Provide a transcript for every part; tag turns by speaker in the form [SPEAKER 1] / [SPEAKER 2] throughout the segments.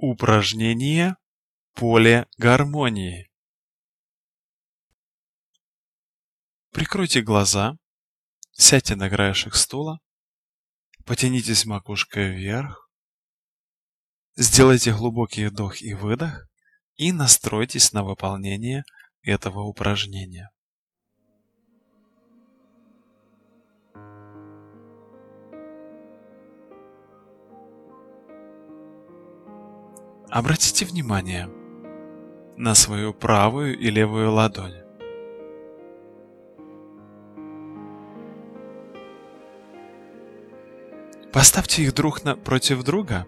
[SPEAKER 1] Упражнение «Поле гармонии». Прикройте глаза, сядьте на краешек стула, потянитесь макушкой вверх, сделайте глубокий вдох и выдох и настройтесь на выполнение этого упражнения. Обратите внимание на свою правую и левую ладонь. Поставьте их друг напротив друга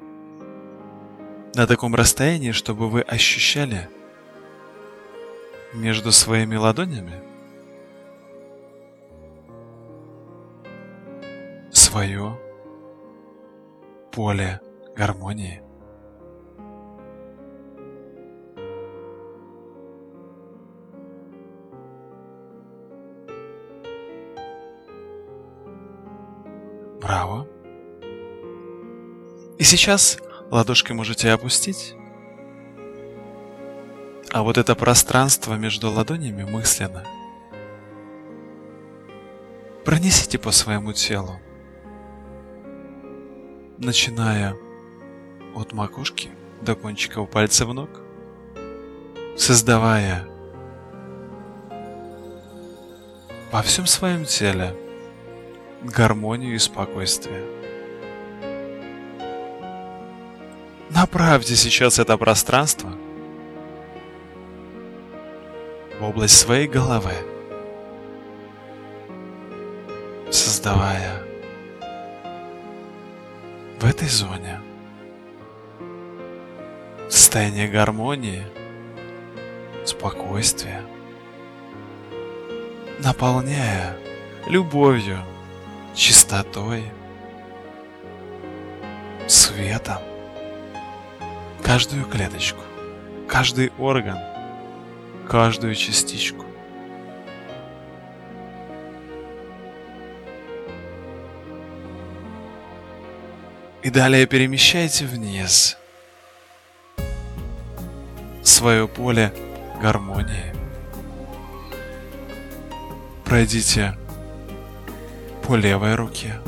[SPEAKER 1] на таком расстоянии, чтобы вы ощущали между своими ладонями свое поле гармонии. Браво. И сейчас ладошки можете опустить. А вот это пространство между ладонями мысленно пронесите по своему телу, начиная от макушки до кончиков пальцев ног, создавая во всем своем теле гармонию и спокойствие. Направьте сейчас это пространство в область своей головы, создавая в этой зоне состояние гармонии, спокойствия, наполняя любовью, чистотой, светом, каждую клеточку, каждый орган, каждую частичку. И далее перемещайте вниз свое поле гармонии. Пройдите по левой руке.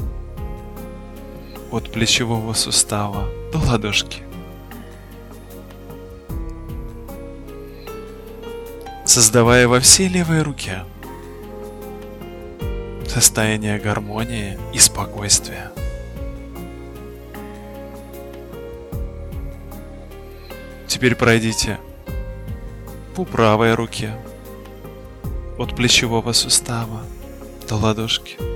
[SPEAKER 1] От плечевого сустава до ладошки. Создавая во всей левой руке состояние гармонии и спокойствия. Теперь пройдите по правой руке от плечевого сустава до ладошки.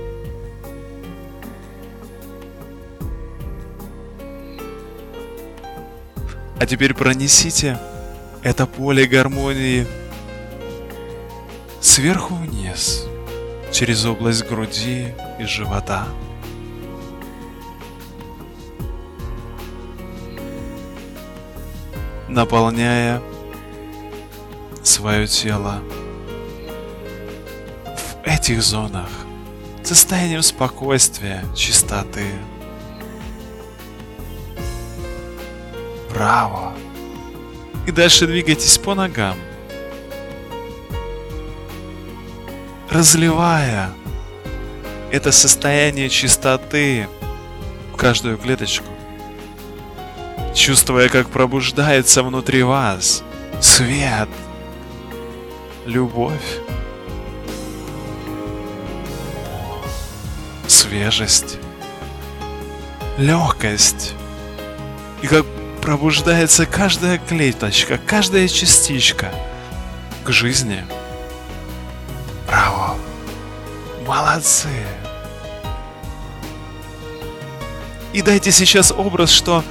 [SPEAKER 1] А теперь пронесите это поле гармонии сверху вниз, через область груди и живота. наполняя свое тело в этих зонах состоянием спокойствия, чистоты, Браво! И дальше двигайтесь по ногам. Разливая это состояние чистоты в каждую клеточку. Чувствуя, как пробуждается внутри вас свет, любовь, свежесть, легкость. И как пробуждается каждая клеточка, каждая частичка к жизни. Браво! Молодцы! И дайте сейчас образ, что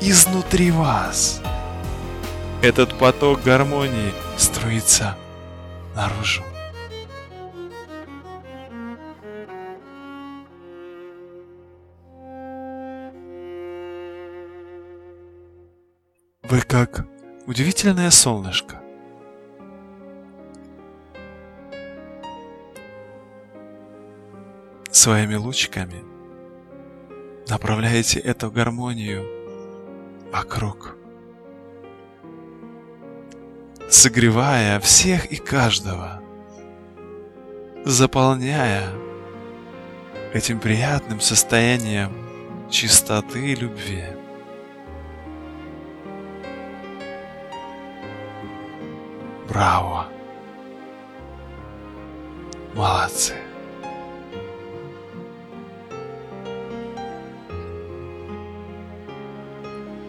[SPEAKER 1] изнутри вас этот поток гармонии струится наружу. Вы как удивительное солнышко. Своими лучиками направляете эту гармонию вокруг согревая всех и каждого, заполняя этим приятным состоянием чистоты и любви. Браво! Молодцы!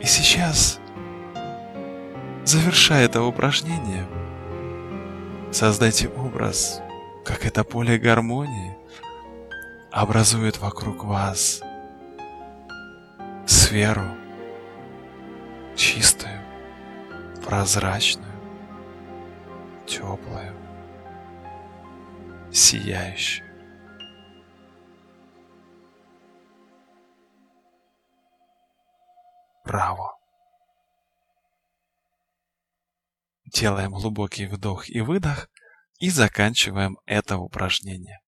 [SPEAKER 1] И сейчас, завершая это упражнение, создайте образ, как это поле гармонии образует вокруг вас сферу чистую, прозрачную, теплую, сияющую. Браво! Делаем глубокий вдох и выдох и заканчиваем это упражнение.